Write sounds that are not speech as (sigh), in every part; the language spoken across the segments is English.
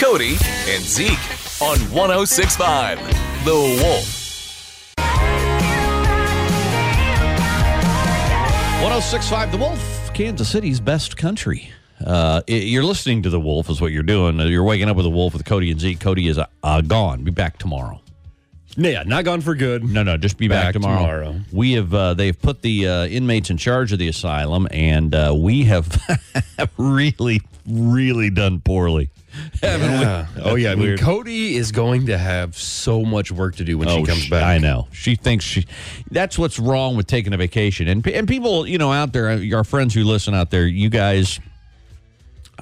Codie, and Zeke on 1065 The Wolf. 1065 The Wolf, Kansas City's best country. Uh, i- you're listening to The Wolf, is what you're doing. Uh, You're waking up with The Wolf with Codie and Zeke. Codie is uh, uh, gone. Be back tomorrow. Yeah, not gone for good. No, no, just be back, Back tomorrow. tomorrow. We have uh, they've put the uh, inmates in charge of the asylum, and uh, we have (laughs) really, really done poorly. (laughs) Haven't we? Oh yeah. I mean, Weird. Codie is going to have so much work to do when she oh, comes sh- back. Oh, I know. She thinks she. That's what's wrong with taking a vacation. And and people, you know, out there, our friends who listen out there, you guys.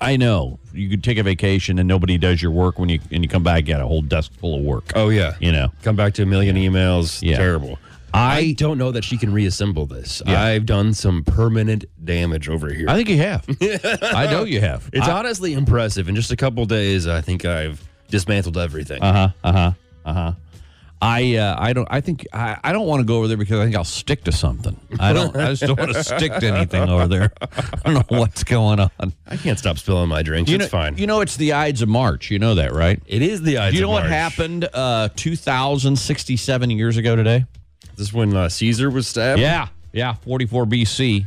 I know you could take a vacation and nobody does your work when you and you come back, you got a whole desk full of work. Oh yeah. You know. Come back to a million emails. Yeah. Terrible. I- I don't know that she can reassemble this. Yeah. I've done some permanent damage over here. I think you have. (laughs) I know you have. it's I- honestly impressive. In just a couple days, I think I've dismantled everything. Uh huh. Uh huh. Uh huh. I uh, I don't I think I, I don't want to go over there because I think I'll stick to something. I don't I just don't want to (laughs) stick to anything over there. I don't know what's going on. I can't stop spilling my drinks. You it's know, fine. You know it's the Ides of March. You know that, right? it is the Ides of March. Do you know of what March. happened uh 2067 years ago today? This is when uh, Caesar was stabbed. Yeah. Yeah, 44 BC.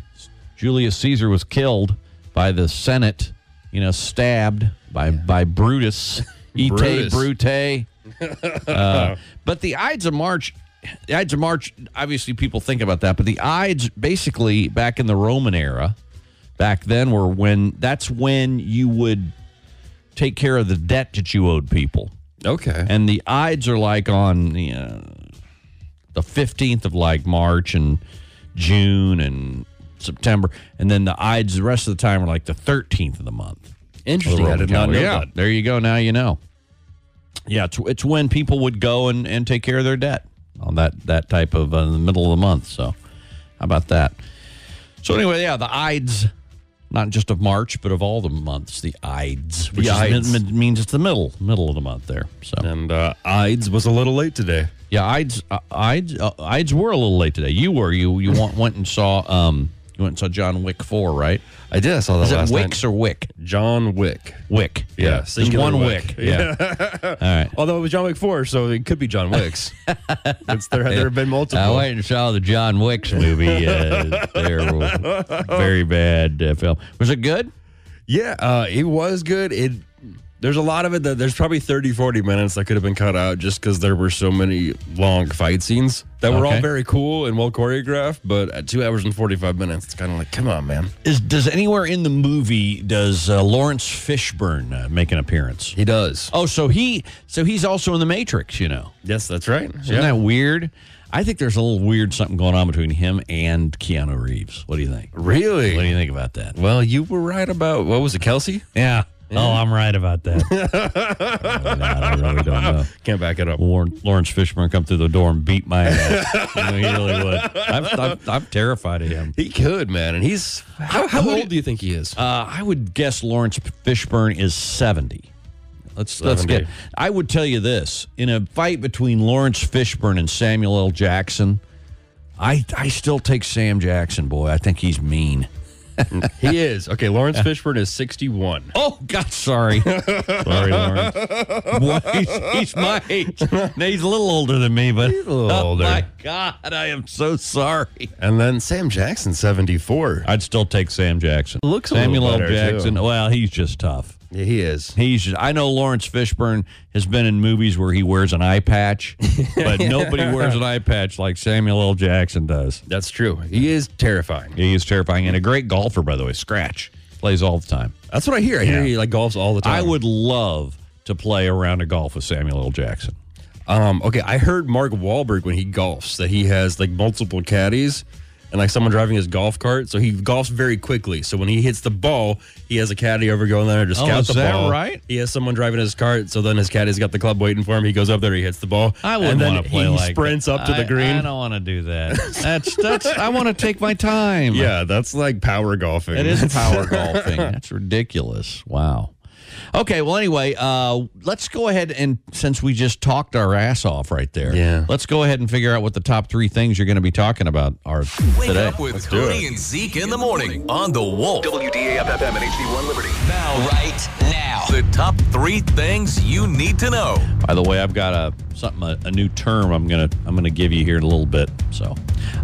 Julius Caesar was killed by the Senate, you know, stabbed by by Brutus. (laughs) Ite. Brute. (laughs) Uh, but the Ides of March, the Ides of March, obviously people think about that, but the Ides basically back in the Roman era, back then were when that's when you would take care of the debt that you owed people. Okay. And the Ides are like on the, uh, the 15th of like March and June and September. And then the Ides the rest of the time are like the 13th of the month. Interesting. I did not know yeah, that. there you go. Now you know. Yeah, it's, it's when people would go and, and take care of their debt on that that type of uh, in the middle of the month. So, how about that? So anyway, yeah, the Ides, not just of March, but of all the months, the Ides, which is- Ides. mi- means it's the middle middle of the month there. So And uh, Ides was a little late today. Yeah, Ides uh, Ides uh, Ides were a little late today. You were you you went, went and saw um you went and saw John Wick four right? I did. I saw that Is last it Wicks night. or Wick? John Wick. Wick. Yeah, There's singular one Wick. Wick. Yeah. (laughs) All right. Although it was John Wick 4, so it could be John Wick's. (laughs) it's, there, there have been multiple. I went and saw the John Wicks movie. Uh, there, very bad uh, film. Was it good? Yeah, uh, it was good. It There's a lot of it that there's probably 30, 40 minutes that could have been cut out just because there were so many long fight scenes that were Okay. all very cool and well choreographed. But at two hours and 45 minutes, it's kind of like, come on, man. Is does anywhere in the movie does uh, Laurence Fishburne uh, make an appearance? He does. Oh, so he so he's also in the Matrix. You know, Yes, that's right. isn't that weird? I think there's a little weird something going on between him and Keanu Reeves. What do you think? Really? What do you think about that? Well, you were right about, what was it, Kelsey? Yeah. Oh, I'm right about that. (laughs) I really don't know. Can't back it up. Lauren, Laurence Fishburne come through the door and beat my ass. (laughs) You know, he really would. I'm, I'm, I'm terrified of him. He could, man. And he's, how, how who old do- do you think he is? Uh, I would guess Laurence Fishburne is 70. Let's let's 70. get. I would tell you this: in a fight between Laurence Fishburne and Samuel L. Jackson, I I still take Sam Jackson. Boy, I think he's mean. He is. Okay, Laurence Fishburne is 61. Oh God, sorry, sorry, Laurence. Boy, he's, he's my age. Now, he's a little older than me, but He's a little oh older. my God, I am so sorry. And then Sam Jackson, 74. I'd still take Sam Jackson. Looks a little Samuel L. better, Jackson. Well, he's just tough. Yeah, he is. He's. I know Laurence Fishburne has been in movies where he wears an eye patch, (laughs) but nobody wears an eye patch like Samuel L. Jackson does. That's true. He is terrifying. He is terrifying and a great golfer, by the way. Scratch plays all the time. That's what I hear. I hear Yeah. he like golfs all the time. I would love to play a round of golf with Samuel L. Jackson. Um, okay, I heard Mark Wahlberg when he golfs that he has like multiple caddies and like someone driving his golf cart. So he golfs very quickly. So when he hits the ball, he has a caddy over going there to scout Oh, scout is the that ball. right? He has someone driving his cart. So then his caddy's got the club waiting for him. He goes up there, he hits the ball. I wouldn't and then want to play he like sprints that. up to I- the green. I don't want to do that. (laughs) That's that's. I want to take my time. yeah, that's like power golfing. It is power (laughs) golfing. That's ridiculous. Wow. Okay, well, anyway, uh, let's go ahead and since we just talked our ass off right there, Yeah. let's go ahead and figure out what the top three things you're going to be talking about are Wake today. up with do Codie it. and Zeke in the morning on The Wolf. WDAFFM and HD1 Liberty. Now, right now. The top three things you need to know. By the way, I've got a something a, a new term I'm gonna I'm gonna give you here in a little bit. So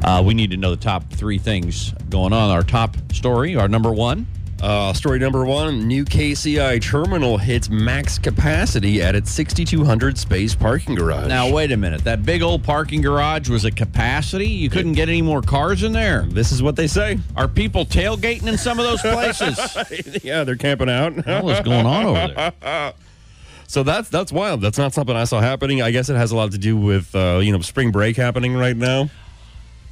uh, we need to know the top three things going on. Our top story, our number one. Uh, story number one New KCI terminal hits max capacity at its 6,200 space parking garage. Now wait a minute. That big old parking garage was a capacity. You couldn't get any more cars in there. this is what they say. Are people tailgating in some of those places? (laughs) yeah, they're camping out. what is going on over there? (laughs) So that's that's wild. That's not something I saw happening. I guess it has a lot to do with uh, you know spring break happening right now.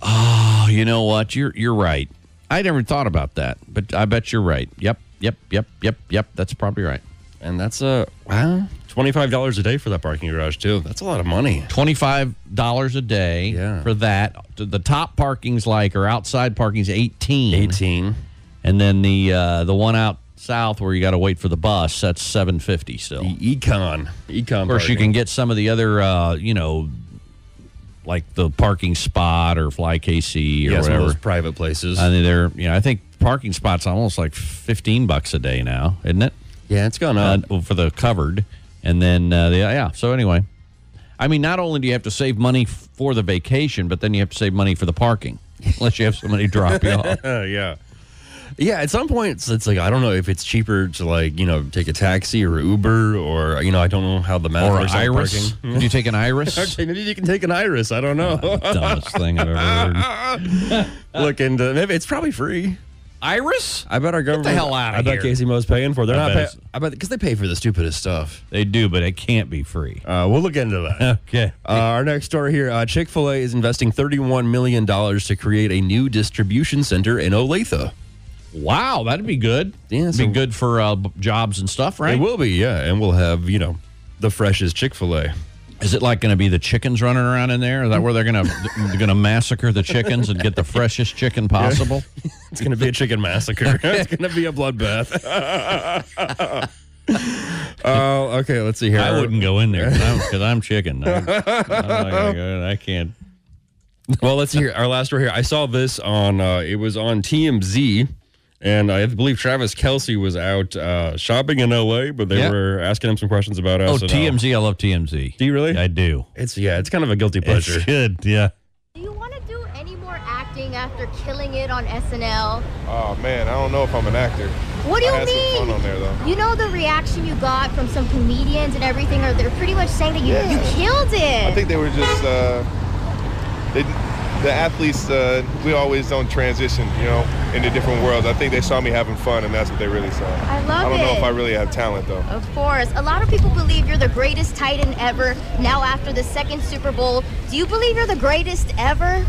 Oh, you know what? You're you're right. I never thought about that, but I bet you're right. Yep, yep, yep, yep, yep. That's probably right. And that's a wow, twenty five dollars a day for that parking garage too. That's a lot of money. Twenty-five dollars a day Yeah. for that. The top parking's like, or outside parking's eighteen. Eighteen. and then the uh, the one out south where you got to wait for the bus. That's seven fifty still. The econ. Econ. Of course, you can get some of the other, uh, you know, like the parking spot or Fly KC or yeah, whatever. those private places. I mean, they're, you know, I think parking spots almost like fifteen bucks a day now, isn't it? yeah, it's gone Uh, for the covered, and then uh, the, yeah. So anyway, I mean, not only do you have to save money f- for the vacation, but then you have to save money for the parking, (laughs) unless you have somebody drop you (laughs) off. Yeah. Yeah, at some point it's, it's like I don't know if it's cheaper to like you know take a taxi or Uber or you know I don't know how the math Or works iris? (laughs) Did you take an iris? (laughs) Maybe you can take an iris. I don't know. Dumbest thing I've ever heard. (laughs) Look into maybe it's probably free. Iris? I bet our government. the hell outta I bet. KCMO's paying for. it. They're I not. bet Pay, I bet because they pay for the stupidest stuff. They do, but it can't be free. Uh, we'll look into that. Okay. Uh, our next story here: uh, Chick Fil A is investing thirty-one million dollars to create a new distribution center in Olathe. Wow, that'd be good. Yeah, it'd be good for uh, jobs and stuff, right? It will be, yeah, and we'll have you know the freshest Chick Fil A. Is it like going to be the chickens running around in there? Is that where they're going to going to massacre the chickens and get the freshest chicken possible? (laughs) It's going to be a chicken massacre. (laughs) it's going to be a bloodbath. (laughs) Oh, okay. Let's see here. I wouldn't go in there because I'm, chicken. I'm, I'm go- I can't. Well, let's see here. Our last story here. I saw this on. Uh, it was on TMZ, and I believe Travis Kelce was out uh, shopping in LA, but they Yeah. were asking him some questions about Oh, SNL. TMZ. I love TMZ. Do you really? I do. It's yeah. It's kind of a guilty pleasure. It's good. Yeah. Do you want to do any more acting after killing it on SNL? Oh man, I don't know if I'm an actor. What do you I had mean? some fun on there though. You know the reaction you got from some comedians and everything, or they're pretty much saying that you, Yeah. you killed it. I think they were just uh, they, the athletes. Uh, we always don't transition, you know, into different worlds. I think they saw me having fun, and that's what they really saw. I love it. I don't know if I really have talent though. Of course. A lot of people believe you're the greatest tight end ever. Now, after the second Super Bowl, do you believe you're the greatest ever?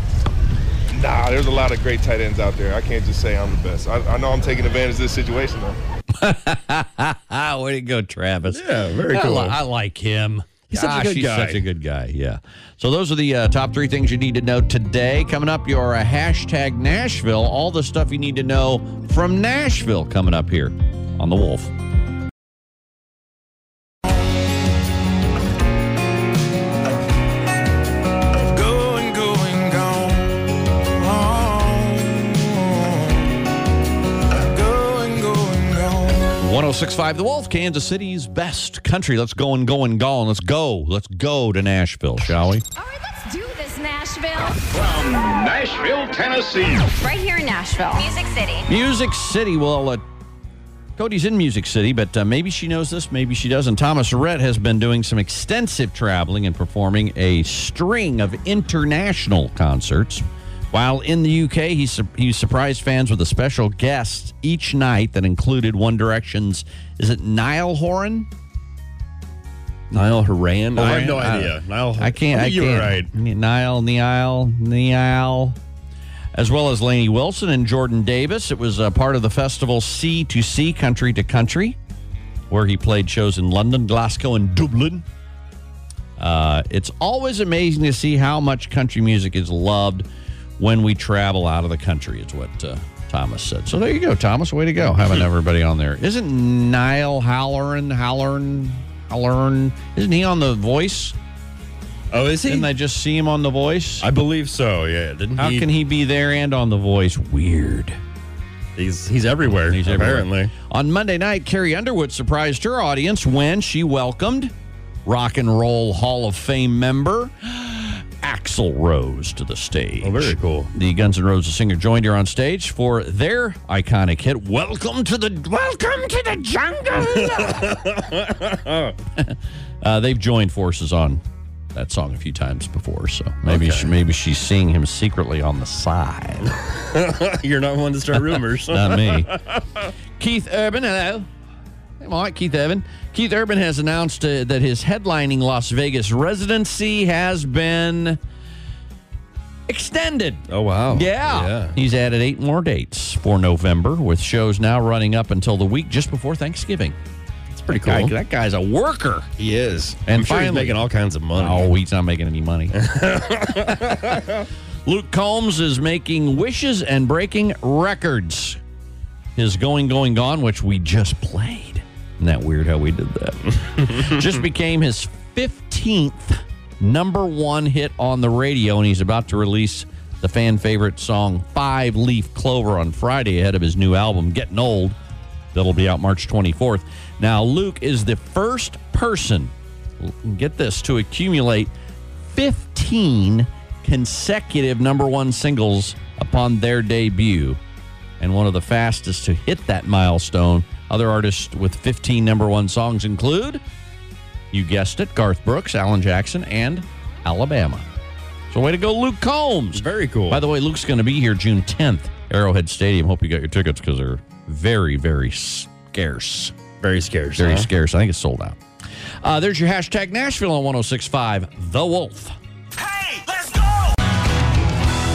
Nah, there's a lot of great tight ends out there. I can't just say I'm the best. I, I know I'm taking advantage of this situation though. Ah, (laughs) way to go, Travis. Yeah, very I, cool. li- I like him. He's such a good he's guy. such a good guy. Yeah. So those are the uh, top three things you need to know today. Coming up, your uh, hashtag Nashville. All the stuff you need to know from Nashville coming up here on the Wolf. 1065 The Wolf, Kansas City's best country. Let's go and go and gone. Let's go. Let's go to Nashville, shall we? All right, let's do this, Nashville. From Nashville, Tennessee. Right here in Nashville. Music City. Music City. Well, uh, Codie's in Music City, but uh, maybe she knows this, maybe she doesn't. Thomas Rhett has been doing some extensive traveling and performing a string of international concerts. While in the UK, he, su- he surprised fans with a special guest each night that included One Direction's, is it Niall Horan? Niall Horan. I have no idea. Niall. I can't. I, think you can't. were right. Niall, Niall, Niall. As well as Lainey Wilson and Jordan Davis. It was a part of the festival Sea to Sea, Country to Country, where he played shows in London, Glasgow, and Dublin. Uh, it's always amazing to see how much country music is loved when we travel out of the country, is what uh, Thomas said. So there you go, Thomas. Way to go, having (clears throat) everybody on there. Isn't Niall Halloran, Halloran, Halloran, isn't he on The Voice? Oh, is he? Didn't I just see him on The Voice? I believe so. Yeah. Didn't How he? can he be there and on The Voice? Weird. He's he's everywhere. He's everywhere. apparently. On Monday night, Carrie Underwood surprised her audience when she welcomed Rock and Roll Hall of Fame member Axl Rose to the stage. Oh, very cool. The Guns N' Roses singer joined her on stage for their iconic hit, "Welcome to the Welcome to the Jungle." (laughs) (laughs) uh, they've joined forces on that song a few times before, so maybe Okay. she, maybe she's seeing him secretly on the side. (laughs) You're not one to start rumors. Not me. Keith Urban, hello. Hey, Mike, Keith Urban. Keith Urban has announced uh, that his headlining Las Vegas residency has been extended. oh wow. Yeah. Yeah. He's added eight more dates for November, with shows now running up until the week just before Thanksgiving. It's pretty Guy- cool. that guy's a worker. He is. And I'm sure he's finally- making all kinds of money. Oh, he's not making any money. (laughs) Luke Combs is making wishes and breaking records. His Going, Going, Gone, which we just played. Isn't that weird how we did that? (laughs) just became his 15th number one hit on the radio, and he's about to release the fan favorite song Five Leaf Clover on Friday ahead of his new album, Getting Old. That'll be out March 24th. Now, Luke is the first person, get this, to accumulate 15 consecutive number one singles upon their debut, and one of the fastest to hit that milestone. Other artists with 15 number one songs include, you guessed it, Garth Brooks, Alan Jackson, and Alabama. So, way to go, Luke Combs. Very cool. By the way, Luke's going to be here June 10th, Arrowhead Stadium. Hope you got your tickets because they're very, very scarce. Very scarce. Very huh? scarce. I think it's sold out. Uh, there's your hashtag Nashville on 1065 The Wolf.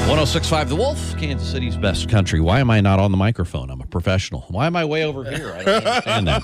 Hey, let's go! 1065 The Wolf, Kansas City's best country. Why am I not on the microphone? I'm a professional. Why am I way over here? I don't understand that.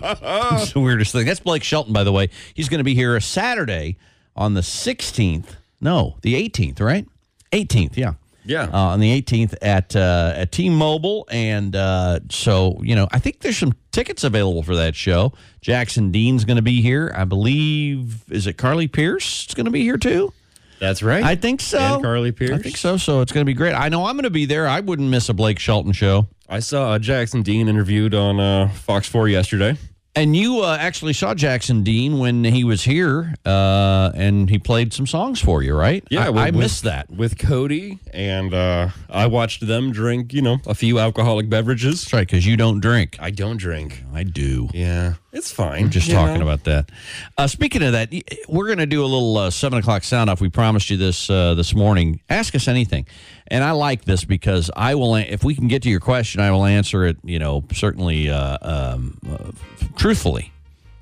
It's the weirdest thing. That's Blake Shelton, by the way. He's going to be here Saturday on the 16th. No, the 18th, right? 18th, yeah. Yeah. Uh, on the 18th at uh, at T-Mobile, and uh, so you know, I think there's some tickets available for that show. Jackson Dean's going to be here, I believe. Is it Carly Pearce? It's going to be here too. That's right. I think so. And Carly Pearce. I think so. So it's going to be great. I know I'm going to be there. I wouldn't miss a Blake Shelton show. I saw uh, Jackson Dean interviewed on uh, Fox 4 yesterday. And you uh, actually saw Jackson Dean when he was here, uh, and he played some songs for you, right? I, with- I with- missed that. with Codie, and uh, I watched them drink, you know, a few alcoholic beverages. That's right, because you don't drink. I don't drink. I do. Yeah, it's fine. I'm just talking know? about that. Uh, speaking of that, we're going to do a little uh, seven o'clock sound off. We promised you this uh, this morning. Ask us anything, and I like this because I will. If we can get to your question, I will answer it. You know, certainly uh, um, uh, truthfully.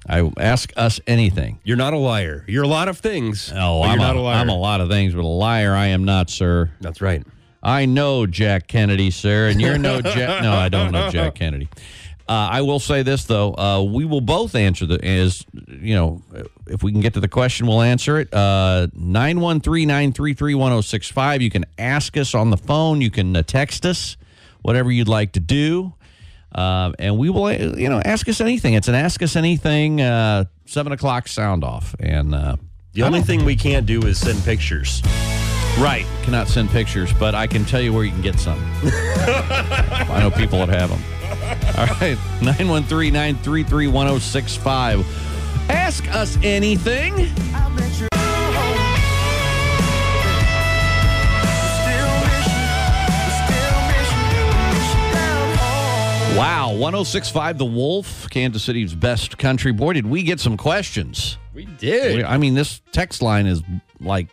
I ask us anything. You're not a liar. You're a lot of things. Oh, I'm, a, a liar. I'm a lot of things, but a liar I am not, sir. That's right. I know Jack Kennedy, sir, and you're no Jack. (laughs) No, I don't know Jack Kennedy. Uh, I will say this though: uh, we will both answer the is you know if we can get to the question, we'll answer it. Uh, Nine one three nine three three one zero six five. You can ask us on the phone. You can uh, text us, whatever you'd like to do, uh, and we will uh, you know ask us anything. It's an ask us anything uh, seven o'clock sound off, and uh, The only thing we can't do is send pictures. Right. Cannot send pictures, but I can tell you where you can get some. (laughs) I know people that have them. All right. 913 933 1065. Ask us anything. I bet you still miss you. Still miss you. Miss you down home. Wow. 1065 The Wolf, Kansas City's best country. Boy, did we get some questions. We did. I mean, this text line is like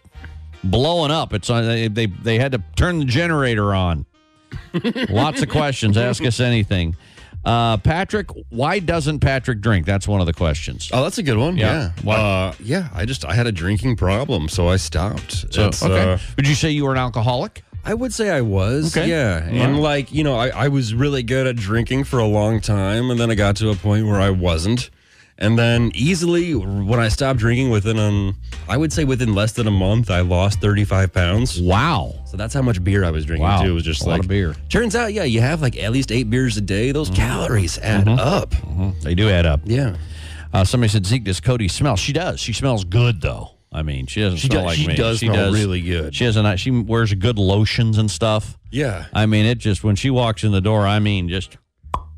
blowing up. It's on, they, they, they had to turn the generator on. (laughs) Lots of questions. Ask us anything. Uh, Patrick, why doesn't Patrick drink? That's one of the questions. Oh, that's a good one. Yeah. Yeah. Uh, yeah. I just I had a drinking problem, so I stopped. So, It's, okay. uh, Would you say you were an alcoholic? I would say I was. Okay. Yeah. Yeah. And like, you know, I, I was really good at drinking for a long time. And then I got to a point where I wasn't. And then easily, when I stopped drinking within, um, I would say within less than a month, I lost 35 pounds. Wow. So that's how much beer I was drinking Wow. too. It was just A lot like of beer. Turns out, yeah, you have like at least eight beers a day. Those calories add up. They do add up. Yeah. Uh, somebody said, Zeke, does Codie smell? She does. She smells good, though. I mean, she doesn't She smell does- like she me. does smell really good. She has a nice, she wears good lotions and stuff. Yeah. I mean, it just, when she walks in the door, I mean, just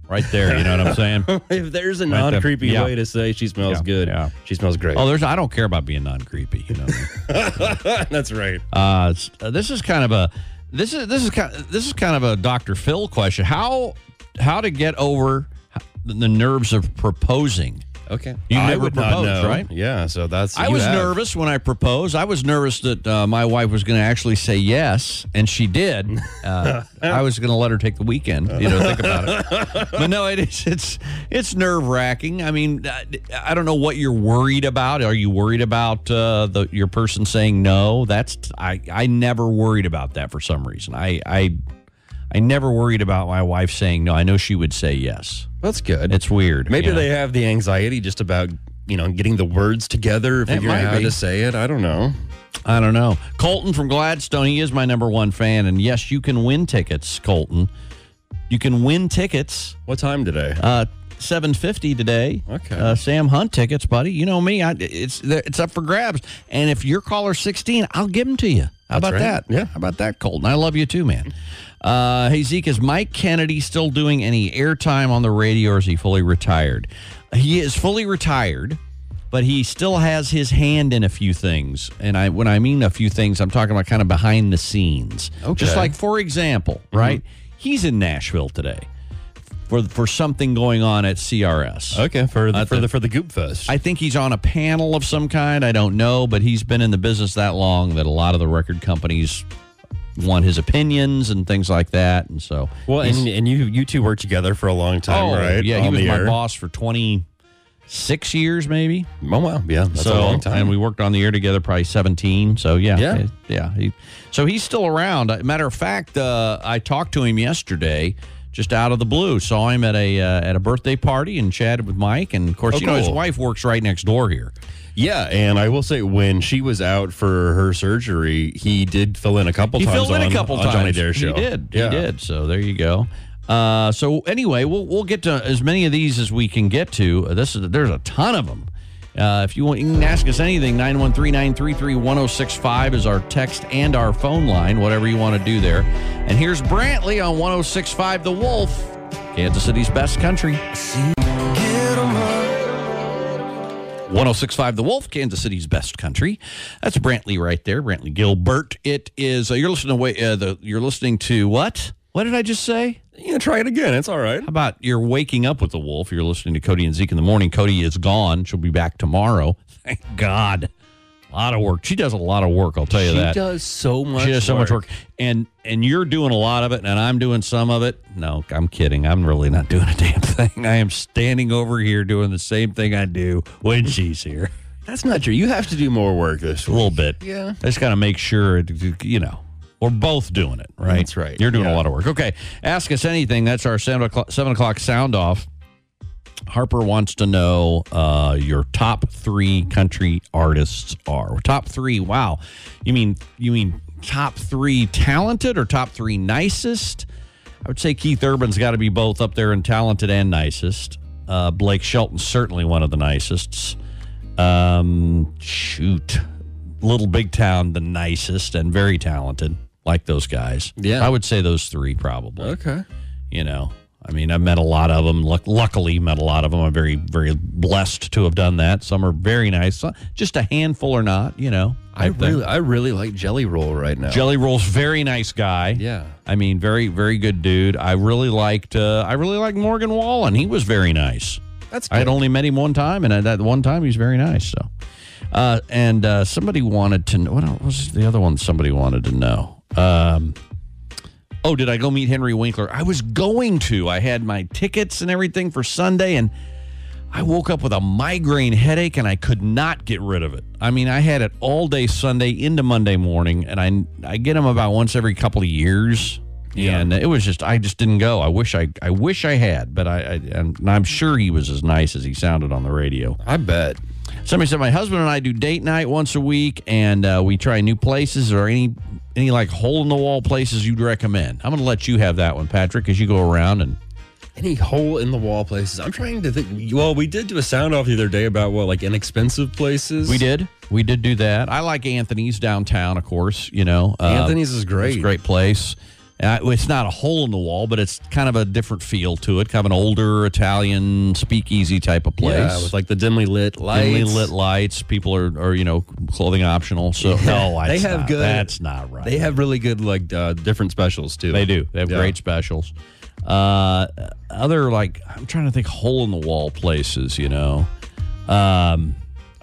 right there. You know what I'm saying? (laughs) if there's a non creepy Yeah. way to say she smells Yeah, good, yeah. she smells great. Oh, there's. I don't care about being non creepy. You know. (laughs) that's right. Uh, uh, this is kind of a this is this is kind this is kind of a Dr. Phil question. How how to get over the nerves of proposing? Okay. You I never proposed, know. right? Yeah. So that's. I was have. nervous when I proposed. I was nervous that uh, my wife was going to actually say yes, and she did. (laughs) Uh, I was going to let her take the weekend, you know, think about it. (laughs) But no, it is. It's it's nerve wracking. I mean, I, I don't know what you're worried about. Are you worried about uh, the your person saying no? That's I I never worried about that for some reason. I I I never worried about my wife saying no. I know she would say yes. That's good. It's weird. Maybe they have the anxiety just about you know getting the words together, figuring might out how be. to say it. I don't know. I don't know. Colton from Gladstone, he is my number one fan. And yes, you can win tickets, Colton. You can win tickets. What time today? Uh, Seven fifty today. Okay. Uh, Sam Hunt tickets, buddy. You know me. I, it's it's up for grabs. And if you're caller sixteen, I'll give them to you. How about right. that? Yeah. How about that, Colton? I love you too, man. Uh, hey Zeke, is Mike Kennedy still doing any airtime on the radio, or is he fully retired? He is fully retired but he still has his hand in a few things. And I when I mean a few things, I'm talking about kind of behind the scenes. Okay. Just like for example, right? He's in Nashville today for for something going on at CRS. Okay, for the, Uh, for the- the for the Goop Fest. I think he's on a panel of some kind. I don't know, but he's been in the business that long that a lot of the record companies want his opinions and things like that. And so, well, and, and you you two worked together for a long time, oh, right? Yeah, he was my air. boss for 26 years, maybe. Oh wow, yeah, that's so, a long time. And we worked on the air together probably 17. So, yeah. Yeah. Yeah. He, so he's still around. Matter of fact, uh, I talked to him yesterday. Just out of the blue, saw him at a uh, at a birthday party and chatted with Mike. And of course, Oh, you know his wife works right next door here. yeah, and I will say when she was out for her surgery, he did fill in a couple He times filled in on, a couple on times. Johnny Dare show. He did. Yeah. He did. So there you go. Uh, so anyway, we'll we'll get to as many of these as we can get to. This is there's a ton of them. Uh, if you want, you can ask us anything. 913-933-1065 is our text and our phone line. Whatever you want to do there. And here's Brantley on 1065 The Wolf, Kansas City's best country. 1065 The Wolf, Kansas City's best country. That's Brantley right there, Brantley Gilbert. It is. Uh, you're listening to. Uh, the, you're listening to what? What did I just say? Yeah, try it again. It's all right. How about you're waking up with the wolf? You're listening to Codie and Zeke in the morning. Codie is gone. She'll be back tomorrow. (laughs) Thank God. A lot of work. She does a lot of work. I'll tell you she that. does so much. She does so much work, and and you're doing a lot of it, and I'm doing some of it. No, I'm kidding. I'm really not doing a (laughs) damn thing. I am standing over here doing the same thing I do when she's here. That's not true. You have to do more work this A little bit. Yeah. I just got to make sure, you know, we're both doing it, right? That's right. You're doing a lot of work. Okay. Ask us anything. That's our seven o'clock, seven o'clock sound off. Harper wants to know uh, your top three country artists are. Top three. Wow. You mean you mean top three talented or top three nicest? I would say Keith Urban's got to be both up there in talented and nicest. Uh, Blake Shelton's certainly one of the nicest. Um, shoot, Little Big Town, the nicest and very talented, like those guys. Yeah. I would say those three probably. Okay. You know, I mean, I've met a lot of them. Luck- luckily, met a lot of them. I'm very, very blessed to have done that. Some are very nice. Some- Just a handful or not. You know, I really, I really like Jelly Roll right now. Jelly Roll's very nice guy. Yeah. I mean, very, very good dude. I really liked. Uh, I really liked Morgan Wallen. He was very nice. That's I had only met him one time, and at that one time, he's very nice. So, uh, and uh, somebody wanted to know what was the other one? Somebody wanted to know. Um, oh, did I go meet Henry Winkler? I was going to. I had my tickets and everything for Sunday, and I woke up with a migraine headache, and I could not get rid of it. I mean, I had it all day Sunday into Monday morning, and I I get them about once every couple of years. Yeah. And it was just, I just didn't go. I wish I, I wish I had, but I, I and I'm sure he was as nice as he sounded on the radio. I bet. Somebody said my husband and I do date night once a week, and uh, we try new places or any any like hole in the wall places you'd recommend. I'm going to let you have that one, Patrick, as you go around and Any hole in the wall places? I'm trying to think. Well, we did do a sound off the other day about what, like inexpensive places. we did we did do that. I like Anthony's downtown, of course. You know, Uh, Anthony's is great. It's a great place. Uh, it's not a hole in the wall, but it's kind of a different feel to it. Kind of an older Italian speakeasy type of place. Yeah, with like the dimly lit lights. Dimly lit lights. People are, are you know, clothing optional. So no, they have not- good. That's not right. They have really good like uh, different specials too. They do. They have Yeah. great specials. Uh, other like I'm trying to think hole in the wall places. You know, um,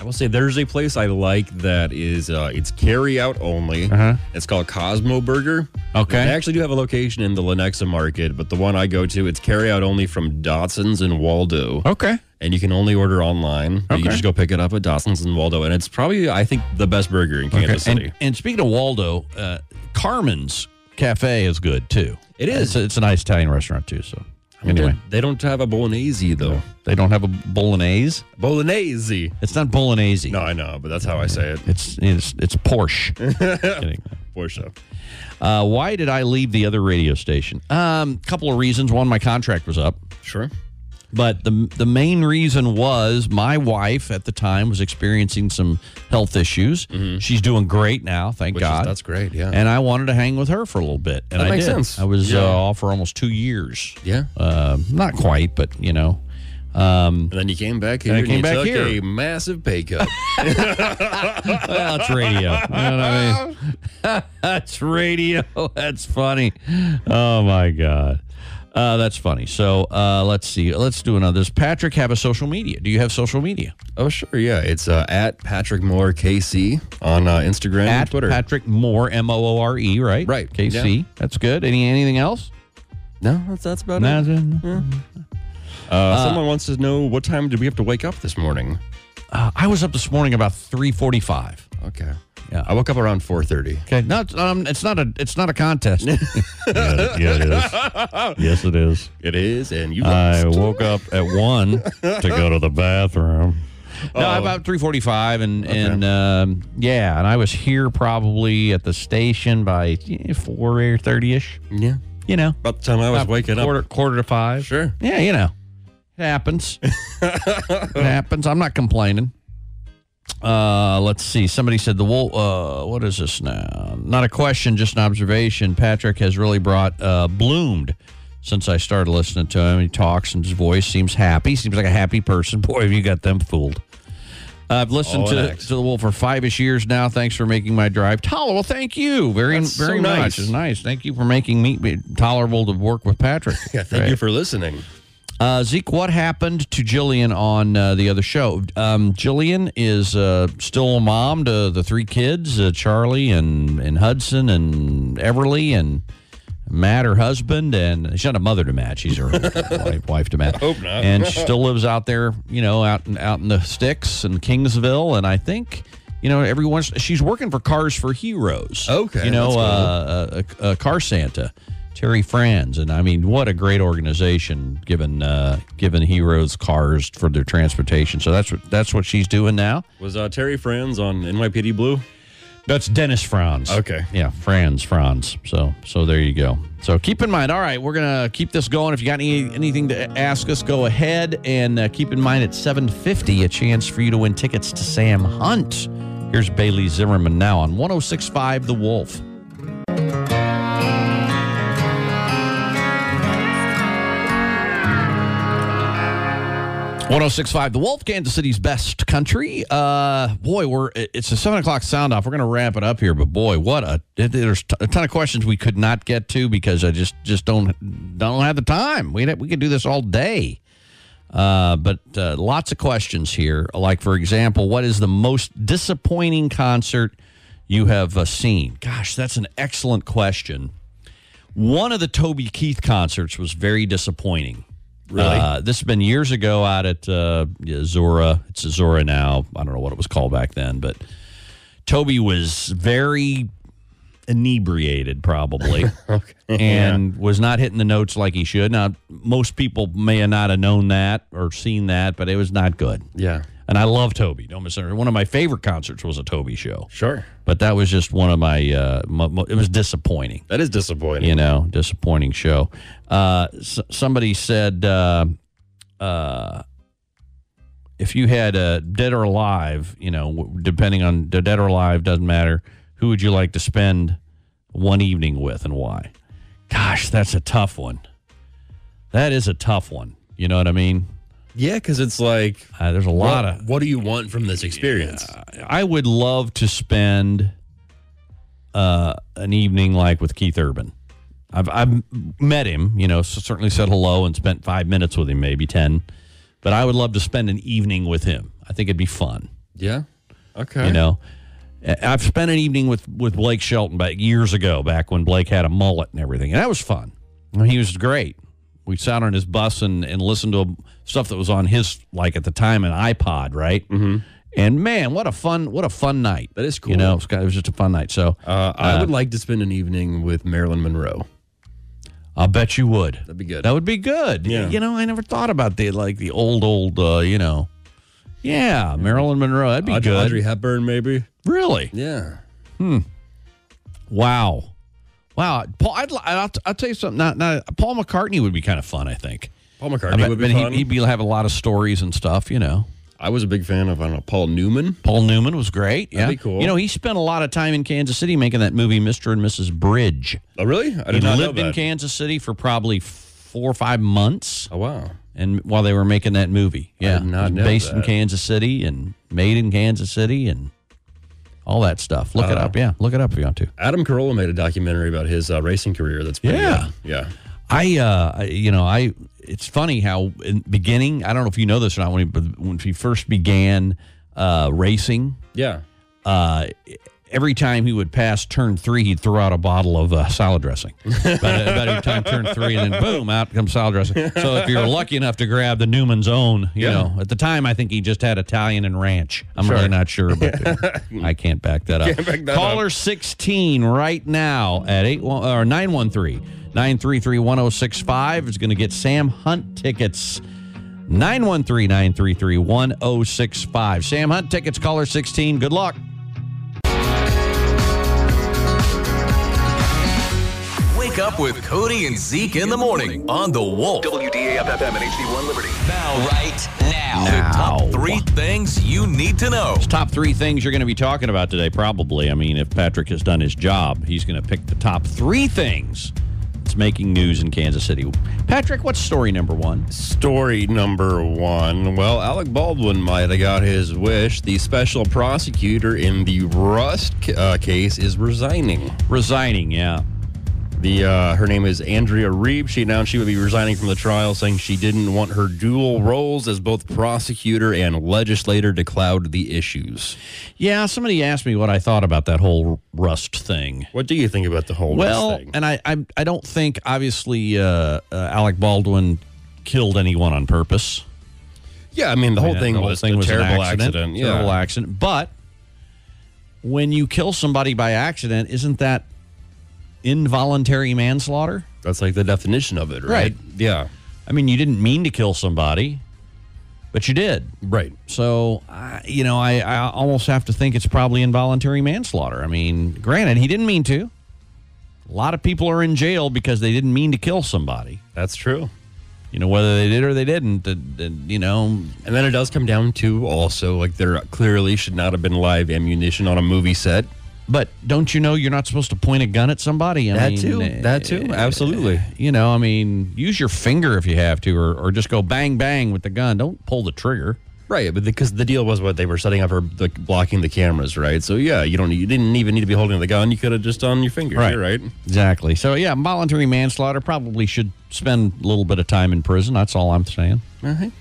I will say there's a place I like that is uh, it's carry out only. Uh-huh. It's called Cosmo Burger. Okay. They actually do have a location in the Lenexa Market, but the one I go to, it's carry out only from Dotson's in Waldo. okay. And you can only order online. You Okay. can just go pick it up at Dotson's in Waldo, and it's probably I think the best burger in Kansas City. And, and speaking of Waldo, uh, Carmen's Cafe is good too. It is. It's a, it's a nice Italian restaurant too. So anyway, they don't have a bolognese though. they don't have a bolognese. Bolognese. It's not bolognese. No, I know, but that's how I say it. It's it's it's Porsche. (laughs) Kidding. For. Uh, why did I leave the other radio station? Um, couple of reasons. One, my contract was up. Sure. But the the main reason was my wife at the time was experiencing some health issues. She's doing great now, thank Mm-hmm. Which is- God. that's great, yeah. And I wanted to hang with her for a little bit, and That I makes did. sense. I was Yeah. uh, off for almost two years. Yeah. Uh, not quite, but you know. Um, And then you came back here I and, came you back here. a massive pay cut. (laughs) (laughs) well, it's radio. You know what I mean? (laughs) That's radio. That's funny. Oh my god. Uh, that's funny. So uh, let's see. Let's do another. Does Patrick have a social media? Do you have social media? oh, sure. Yeah. It's uh, at Patrick Moore KC on uh, Instagram and Twitter. Patrick Moore, M O O R E, right? Right, KC. yeah. That's good. Any anything else? no, that's, that's about No, it. that's- Uh, someone wants to know what time did we have to wake up this morning? Uh, I was up this morning about three forty-five. Okay. Yeah. I woke up around 4.30. Okay. No, it's, um, it's not a. It's not a contest. (laughs) yeah, yeah, it is. (laughs) Yes, it is. It is, and you I lost. woke up at one to go to the bathroom. (laughs) No, Oh. about three forty-five, and and um, yeah, and I was here probably at the station by four thirty ish. Yeah. You know, About the time I was waking quarter, up. quarter to five. Sure. Yeah, you know, it happens. it happens. I'm not complaining. Uh, let's see. Somebody said the wolf. Uh, what is this now? Not a question, just an observation. Patrick has really brought uh, bloomed since I started listening to him. He talks and his voice seems happy. Seems like a happy person. (laughs) Boy, have you got them fooled. I've listened Oh, to, to the Wolf for five-ish years now. Thanks for making my drive tolerable. Thank you very, That's so very much. nice. It's nice. Thank you for making me tolerable to work with Patrick. (laughs) Yeah, thank Great. you for listening. Uh, Zeke, what happened to Jillian on uh, the other show? Um, Jillian is uh, still a mom to the three kids, uh, Charlie and, and Hudson and Everly and Matt, her husband, and she's not a mother to Matt. She's her (laughs) wife, wife to Matt. Hope not. And she still lives out there, you know, out in, out in the sticks in Kingsville. And I think, you know, everyone's she's working for Cars for Heroes. Okay, you know, cool. uh, uh, uh, Car Santa. Terry Franz, and I mean, what a great organization given uh, given heroes cars for their transportation. So that's what that's what she's doing now. Was uh, Terry Franz on NYPD Blue? That's Dennis Franz. Okay. yeah, Franz Franz. So so there you go. So keep in mind. All right, we're gonna keep this going. If you got any anything to ask us, go ahead and uh, keep in mind at seven fifty a chance for you to win tickets to Sam Hunt. Here's Bailey Zimmerman now on 106.5 The Wolf. 1065 The Wolf, Kansas City's best country. Uh, boy, we're it's a seven o'clock sound off. We're going to wrap it up here, but boy, what a there's a ton of questions we could not get to because I just just don't don't have the time. We we could do this all day. Uh, but uh, lots of questions here. Like for example, what is the most disappointing concert you have uh, seen? Gosh, that's an excellent question. One of the Toby Keith concerts was very disappointing. Really? Uh, this has been years ago out at uh, Zora. It's Zora now. I don't know what it was called back then, but Toby was very inebriated, probably, (laughs) and was not hitting the notes like he should. Now, most people may have not have known that or seen that, but it was not good. Yeah. And I love Toby. Don't misunderstand. One of my favorite concerts was a Toby show, Sure. but that was just one of my. Uh, it was disappointing That is disappointing. you know, disappointing show. Uh, s- somebody said, uh, uh, if you had a dead or alive, you know, w- depending on the dead or alive, doesn't matter. Who would you like to spend one evening with and why? Gosh, that's a tough one. That is a tough one. You know what I mean? Yeah, because it's like Uh, there's a lot what, of. what do you want from this experience? I would love to spend uh, an evening like with Keith Urban. I've I've met him, you know, so certainly said hello and spent five minutes with him, maybe ten. But I would love to spend an evening with him. I think it'd be fun. Yeah. Okay. You know, I've spent an evening with with Blake Shelton back years ago, back when Blake had a mullet and everything, and that was fun. I mean, he was great. We sat on his bus and and listened to stuff that was on his like at the time an iPod, right? Mm-hmm. And man, what a fun what a fun night. That is cool. You know, it was, just a fun night. So Uh, I would like to spend an evening with Marilyn Monroe. I'll bet you would. That'd be good. That would be good. Yeah. You know, I never thought about the like the old old. uh, You know, yeah, Marilyn Monroe. That'd be Aud- good. Audrey Hepburn, maybe. Really? Yeah. Hmm. Wow. Wow. Paul, I'd, I'll, I'll tell you something. Not, not, Paul McCartney would be kind of fun, I think. Paul I McCartney bet- would be fun. He'd, he'd be have a lot of stories and stuff, you know. I was a big fan of I don't know Paul Newman. Paul Newman was great. Yeah. Cool. You know, he spent a lot of time in Kansas City making that movie, Mr. and Mrs. Bridge. Oh, really? I He did not know I lived in. Kansas City for probably four or five months. Oh wow. and while they were making that movie. Yeah, did not was know based in. Kansas City and made in Kansas City and all that stuff. Look it Uh, up. Yeah, look it up if you want to. Adam Carolla made a documentary about his uh, racing career. That's pretty Yeah. good. Yeah. I, uh, you know, I. It's funny how in the beginning. I don't know if you know this or not. When he, when he first began uh, racing, Yeah. Every time he would pass turn three, he'd throw out a bottle of uh, salad dressing. (laughs) about, about every time turn three, and then boom, out comes salad dressing. So if you're lucky enough to grab the Newman's own, you Yeah. know, at the time I think he just had Italian and ranch. I'm Sure. really not sure, but (laughs) I can't back that up. Back that Caller 16 right now at eight one or 913 933 1065 is going to get Sam Hunt tickets. 913 933 1065. Sam Hunt tickets, caller 16. Good luck. Wake up with Codie and Zeke in the morning on The Wolf. WDAFFM and HD1 Liberty. Now, Right now. the top three things you need to know. top three things you're going to be talking about today, probably. I mean, if Patrick has done his job, he's going to pick the top three things that's making news in Kansas City. Patrick, what's story number one? Story number one. Well, Alec Baldwin might have got his wish. The special prosecutor in the Rust uh, case is resigning. Resigning, yeah. The uh, her name is Andrea Reeb. She announced she would be resigning from the trial, saying she didn't want her dual roles as both prosecutor and legislator to cloud the issues. Yeah, somebody asked me what I thought about that whole Rust thing. What do you think about the whole Well, Rust thing? and I, I, I don't think obviously uh, uh, Alec Baldwin killed anyone on purpose. yeah, I mean the whole Yeah, thing the whole was thing a was terrible accident, accident. Yeah, Terrible accident. But when you kill somebody by accident, isn't that involuntary manslaughter? that's like the definition of it, right? Right. Yeah, I mean, you didn't mean to kill somebody, but you did. right. So, I you know, I, I almost have to think it's probably involuntary manslaughter. I mean, granted, he didn't mean to. A lot of people are in jail because they didn't mean to kill somebody. That's true. You know, whether they did or they didn't, uh, uh, you know, And then it does come down to also like there clearly should not have been live ammunition on a movie set. But don't you know you're not supposed to point a gun at somebody? I That mean, too. uh, That too. Absolutely. You know, I mean, use your finger if you have to, or, or just go bang bang with the gun. Don't pull the trigger. Right, but because the deal was what they were setting up for like blocking the cameras, right? So yeah, you don't you didn't even need to be holding the gun. You could have just done your finger, Right. right? Exactly. So yeah, voluntary manslaughter probably should spend a little bit of time in prison. That's all I'm saying.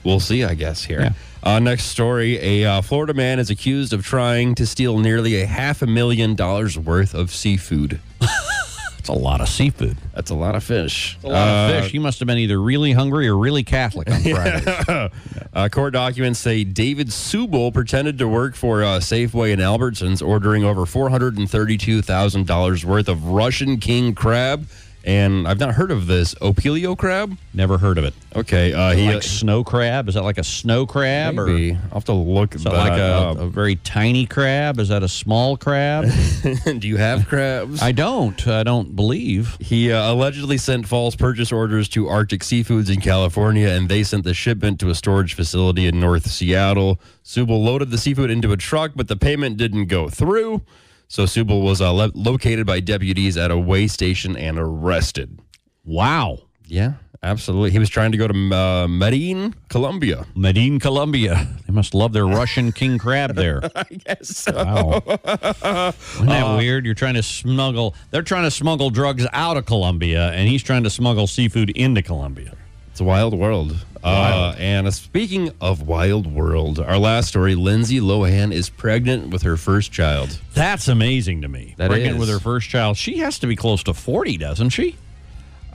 We'll see, I guess. Here, Yeah. uh, next story: a uh, Florida man is accused of trying to steal nearly a half a million dollars worth of seafood. (laughs) It's a lot of seafood. That's a lot of fish. A lot of fish. You must have been either really hungry or really Catholic on (laughs) Friday. (laughs) Uh, court documents say David Subel pretended to work for uh, Safeway and Albertsons, ordering over four hundred and thirty-two thousand dollars worth of Russian king crab, and I've not heard of this Opilio crab. Never heard of it. Okay, uh, he like snow crab? Is that like a snow crab, or maybe. I'll have to look. is that like a, a very tiny crab? Is that a small crab? (laughs) Do you have crabs? I don't. I don't believe. He uh, allegedly sent false purchase orders to Arctic Seafoods in California, and they sent the shipment to a storage facility in North Seattle. Subel loaded the seafood into a truck, but the payment didn't go through. So Subel was uh, le- located by deputies at a way station and arrested. Wow. Yeah, absolutely. He was trying to go to uh, Medellin, Colombia. Medellin, Colombia. They must love their Russian king crab there. (laughs) I guess so. Wow. Isn't that weird? You're trying to smuggle, they're trying to smuggle drugs out of Colombia, and he's trying to smuggle seafood into Colombia. It's a wild world. Uh, and speaking of wild world, our last story Lindsay Lohan is pregnant with her first child. That's amazing to me. That Pregnant is. with her first child. She has to be close to 40, doesn't she?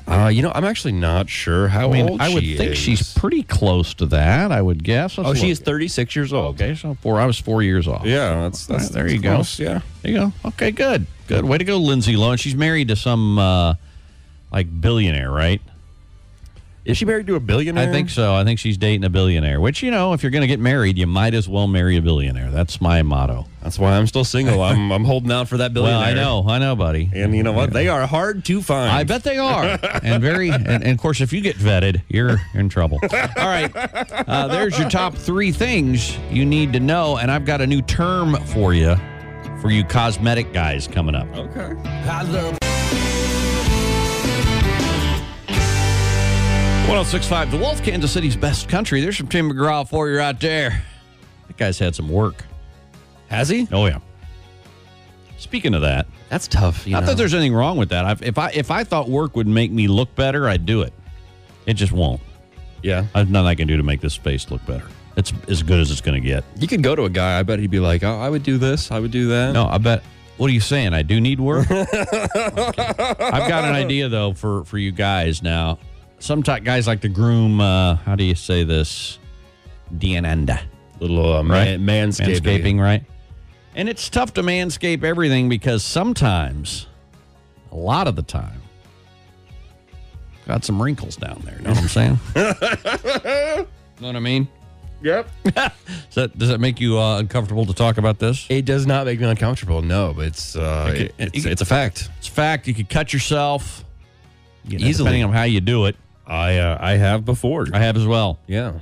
Uh, you know, I'm actually not sure how I mean, old I would she think is. she's pretty close to that, I would guess. Let's Oh, she is 36 years old. Okay, so four. I was four years off. Yeah, that's, that's right, there that's you go. Yeah. There you go. Okay, good. Good. Way to go, Lindsay Lohan. She's married to some uh, like billionaire, right? Is she married to a billionaire? I think so. I think she's dating a billionaire, which, you know, if you're going to get married, you might as well marry a billionaire. That's my motto. That's why I'm still single. I'm, I'm holding out for that billionaire. Well, I know. I know, buddy. And you know what? They are hard to find. I bet they are, and very, and, and of course, if you get vetted, you're in trouble. All right, uh, there's your top three things you need to know, and I've got a new term for you, for you cosmetic guys coming up. Okay. 1065 The Wolf, Kansas City's best country. There's some Tim McGraw for you out there. That guy's had some work. Has he? Oh yeah. Speaking of that, That's tough. You not know. that there's anything wrong with that. I've, if I if I thought work would make me look better, I'd do it. It just won't. yeah. There's nothing I can do to make this face look better. It's as good as it's going to get. You could go to a guy. I bet he'd be like, "Oh, I would do this. I would do that." No, I bet. What are you saying? I do need work. Okay. (laughs) I've got an idea though for for you guys now. Some guys like to groom. Uh, how do you say this? Diananda. little uh, Right. man, manscaping. Manscaping, right? And it's tough to manscape everything because sometimes, a lot of the time, got some wrinkles down there. You know what I'm saying? (laughs) know what I mean? Yep. (laughs) Does that, does that make you uh, uncomfortable to talk about this? It does not make me uncomfortable. No, but it's uh, Okay. it- it's, could- it's a fact. It's a fact. You could cut yourself you know, Easily. depending on how you do it. I uh, I have before. I have as well. yeah.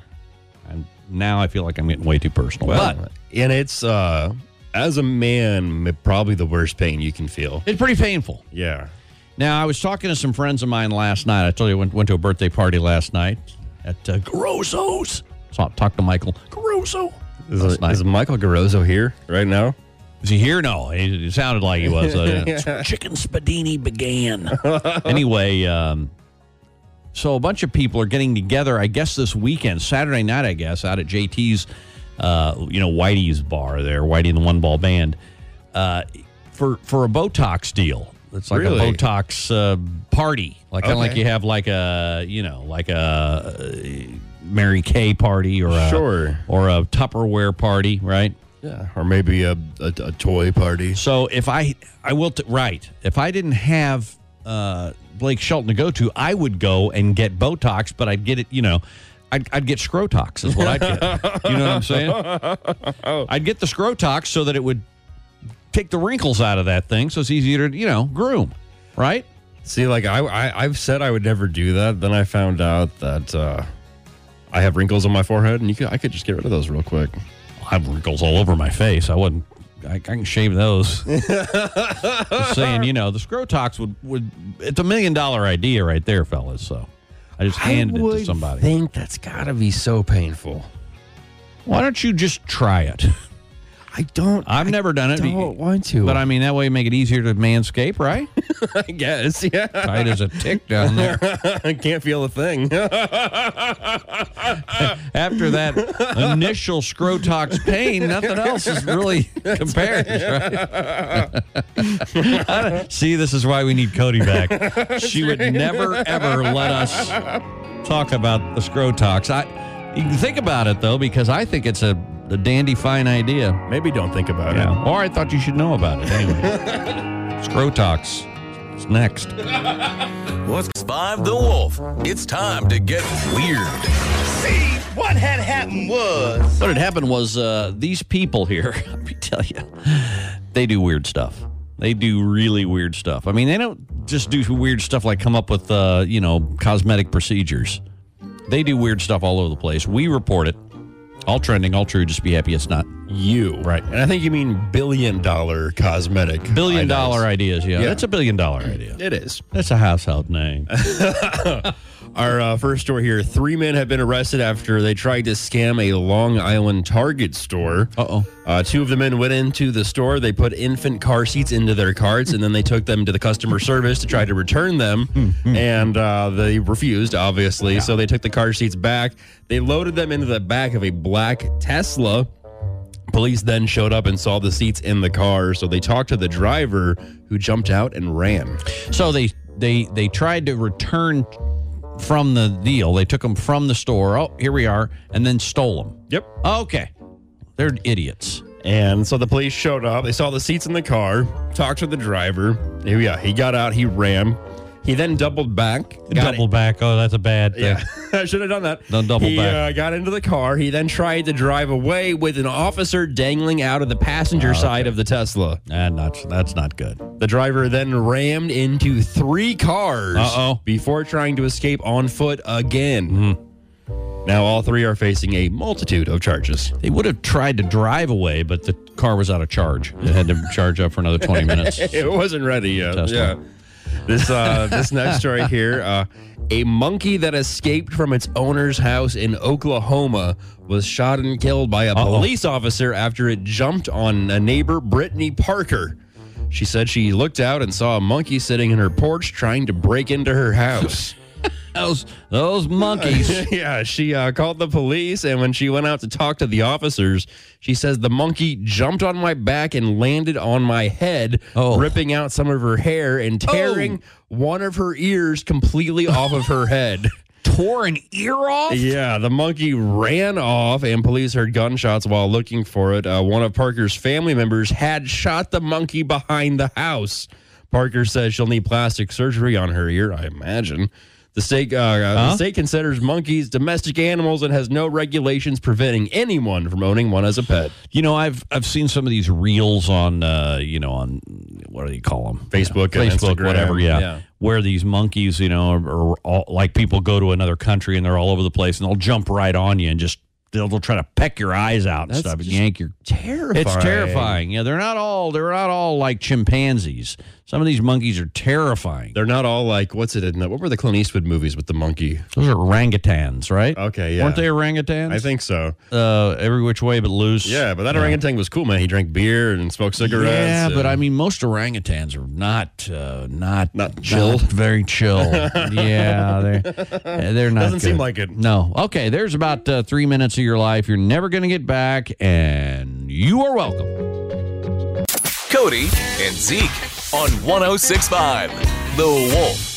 And now I feel like I'm getting way too personal. Well, but and it's uh, as a man, probably the worst pain you can feel. it's pretty painful. Yeah. Now, I was talking to some friends of mine last night. I told you I went, went to a birthday party last night at uh, Garozzo's. So I talked to Michael Garozzo. Is, is Michael Garozzo here right now? Is he here? No, he, it sounded like he was. Uh, (laughs) Chicken Spiedini began. anyway, um, so a bunch of people are getting together. I guess this weekend, Saturday night. I guess out at JT's, uh, you know, Whitey's bar there, Whitey and the One Ball Band, uh, for for a Botox deal. It's like Really? a Botox uh, party, like kind of like you have like a you know like a uh, Mary Kay party or a, Sure. or a Tupperware party, right? Yeah. Or maybe a, a, a toy party. So if I, I will, t- right. If I didn't have uh, Blake Shelton to go to, I would go and get Botox, but I'd get it, you know, I'd, I'd get Scrotox is what I'd get. you know what I'm saying? (laughs) I'd get the Scrotox so that it would take the wrinkles out of that thing so it's easier to, you know, groom, right? See, like I, I I've said I would never do that. Then I found out that uh, I have wrinkles on my forehead, and you could I could just get rid of those real quick. I have wrinkles all over my face. I wouldn't. I, I can shave those. (laughs) Just saying, you know, the Scrotox would would. It's a million dollar idea right there, fellas. So I just handed it to somebody. think that's got to be so painful. Why don't you just try it? I don't. I've never done it, don't want to. but I mean that way you make it easier to manscape, right? (laughs) I guess. Yeah. Tight as a tick down there. (laughs) I can't feel a thing. (laughs) After that initial Scrotox pain, nothing else is really compared. Right? I See, this is why we need Codie back. She would never ever let us talk about the Scrotox. I, you can think about it though, because I think it's a, a dandy fine idea. Maybe don't think about Yeah. it. Or I thought you should know about it anyway. (laughs) Scrotox. It's next. What's Five the Wolf. It's time to get weird. See, what had happened was. What had happened was uh, these people here, (laughs) let me tell you, they do weird stuff. They do really weird stuff. I mean, they don't just do weird stuff like come up with, uh, you know, cosmetic procedures. They do weird stuff all over the place. We report it. All trending, all true. Just be happy it's not You. Right. And I think you mean billion dollar cosmetic. billion items. dollar ideas. Yeah, Yeah. that's a billion dollar idea. It is. That's a household name. (laughs) (laughs) Our uh, first story here three men have been arrested after they tried to scam a Long Island Target store. Uh-oh. Uh, two of the men went into the store. They put infant car seats into their carts, and then they took them to the customer service to try to return them. and uh, they refused, obviously. So they took the car seats back. They loaded them into the back of a black Tesla. Police then showed up and saw the seats in the car. So they talked to the driver, who jumped out and ran. So they they they tried to return from the deal. They took them from the store. Oh, here we are, and then stole them. Yep. Okay, they're idiots. And so the police showed up. They saw the seats in the car, talked to the driver. Yeah, he got out, he ran. He then doubled back. Double back. Oh, that's a bad thing. Yeah, (laughs) I should have done that. Don't double he, back. Uh, got into the car. He then tried to drive away with an officer dangling out of the passenger side of the Tesla. And that's that's not good. The driver then rammed into three cars Uh-oh. before trying to escape on foot again. Now all three are facing a multitude of charges. They would have tried to drive away, but the car was out of charge. It had to charge up for another twenty minutes. (laughs) it wasn't ready yet. Tesla. Yeah. This uh, this next story (laughs) here, uh, a monkey that escaped from its owner's house in Oklahoma was shot and killed by a Uh-oh. police officer after it jumped on a neighbor, Brittany Parker. She said she looked out and saw a monkey sitting in her porch trying to break into her house. (laughs) Those those monkeys. (laughs) yeah, she uh, called the police, and when she went out to talk to the officers, she says the monkey jumped on my back and landed on my head, Oh. ripping out some of her hair and tearing one of her ears completely off of her head. (laughs) Tore an ear off. Yeah, the monkey ran off, and police heard gunshots while looking for it. Uh, one of Parker's family members had shot the monkey behind the house. Parker says she'll need plastic surgery on her ear, I imagine. The state, uh, uh, the state considers monkeys domestic animals and has no regulations preventing anyone from owning one as a pet. You know, I've I've seen some of these reels on, uh, you know, on what do you call them? Facebook and Facebook, Instagram, whatever. Yeah. yeah. where these monkeys, you know, are, are all, like people go to another country and they're all over the place and they'll jump right on you and just they'll, they'll try to peck your eyes out and That's stuff and yank your. Terrifying. It's terrifying. Yeah, they're not all they're not all like chimpanzees. Some of these monkeys are terrifying. They're not all like, what's it in the, what were the Clint Eastwood movies with the monkey? Those are orangutans, right? Okay, yeah. Weren't they orangutans? I think so. uh, every which way but loose. Yeah, but that orangutan was cool, man. He drank beer and smoked cigarettes. Yeah, but I mean, most orangutans are not uh, not Not chill? very chill. (laughs) yeah, they're they're not. Doesn't seem like it. No. Okay, there's about uh, three minutes of your life you're never going to get back, and you are welcome. Codie and Zeke on 1065 The Wolf.